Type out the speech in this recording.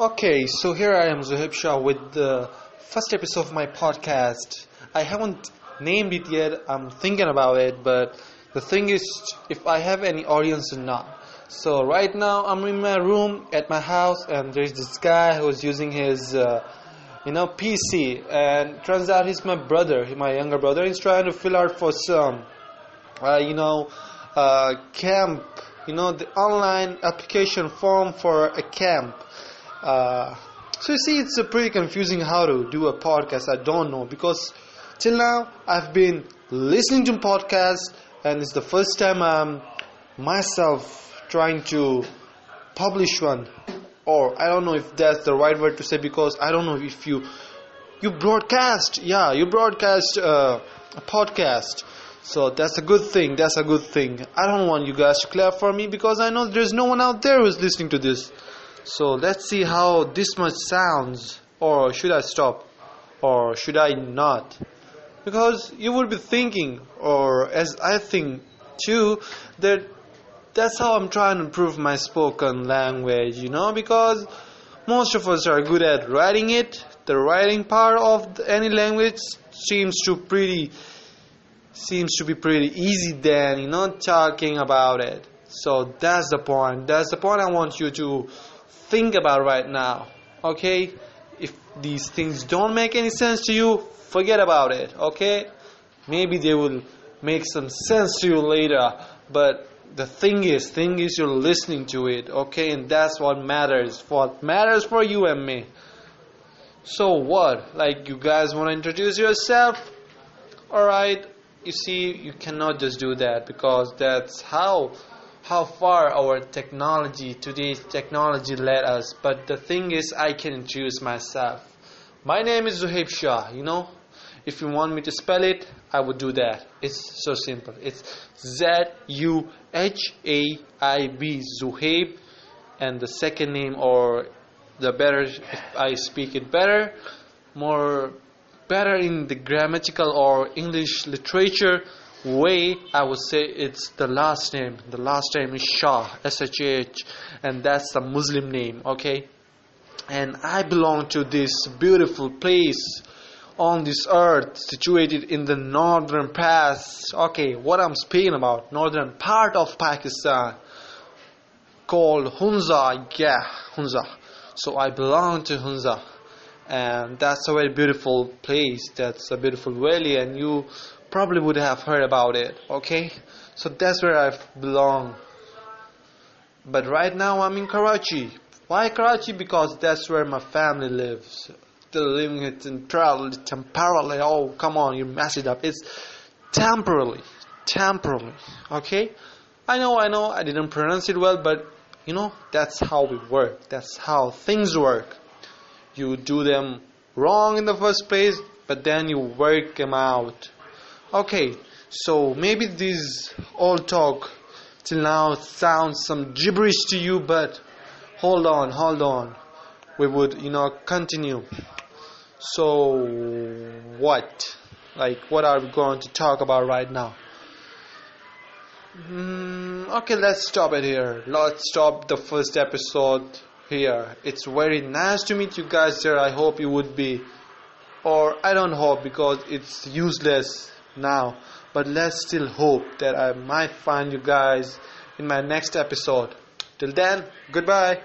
Okay, so here I am, Zuhaib Shah, with the first episode of my podcast. I haven't named it yet, I'm thinking about it, but the thing is, if I have any audience or not. So, right now, I'm in my room at my house, and there's this guy who's using his, uh, you know, PC, and turns out he's my brother, my younger brother. He's trying to fill out for some, uh, you know, uh, camp, you know, the online application form for a camp. Uh, so you see, it's pretty confusing how to do a podcast. I don't know because till now I've been listening to podcasts, and it's the first time I'm myself trying to publish one. Or I don't know if that's the right word to say because I don't know if you you broadcast, yeah, you broadcast uh, a podcast. So that's a good thing. That's a good thing. I don't want you guys to clap for me because I know there's no one out there who's listening to this. So let's see how this much sounds. Or should I stop? Or should I not? Because you would be thinking, or as I think too, that that's how I'm trying to improve my spoken language, you know, because most of us are good at writing it. The writing part of any language seems to pretty seems to be pretty easy than you know talking about it. So that's the point. That's the point I want you to think about right now. Okay? If these things don't make any sense to you, forget about it. Okay? Maybe they will make some sense to you later, but the thing is, thing is you're listening to it, okay? And that's what matters. What matters for you and me. So what? Like you guys want to introduce yourself? Alright, you see, you cannot just do that because that's how how far our technology today's technology led us but the thing is i can introduce myself. My name is zuhaib shah you know? If you want me to spell it i would do that. It's so simple. It's z-u-h-a-i-b zuhaib and the second name or the better if i speak it better more better in the grammatical or english literature way I would say it's the last name. The last name is Shah, S-H-A-H, and that's the Muslim name, okay? And I belong to this beautiful place on this earth situated in the northern pass. Okay, what I'm speaking about, northern part of Pakistan called Hunza. Yeah, Hunza. So I belong to Hunza. And that's a very beautiful place. That's a beautiful valley and you probably would have heard about it okay? So that's where I belong. But right now I'm in Karachi. Why Karachi? Because that's where my family lives. Still living it temporarily temporarily. Oh come on you mess it up. It's temporarily temporarily okay? I know I know I didn't pronounce it well but you know that's how we work. That's how things work. You do them wrong in the first place but then you work them out Okay, so maybe this all talk till now sounds some gibberish to you, but hold on, hold on. We would, you know, continue. So, what? Like, what are we going to talk about right now? Mm, okay, let's stop it here. Let's stop the first episode here. It's very nice to meet you guys there. I hope you would be, or I don't hope because it's useless now. But let's still hope that I might find you guys in my next episode. Till then, goodbye.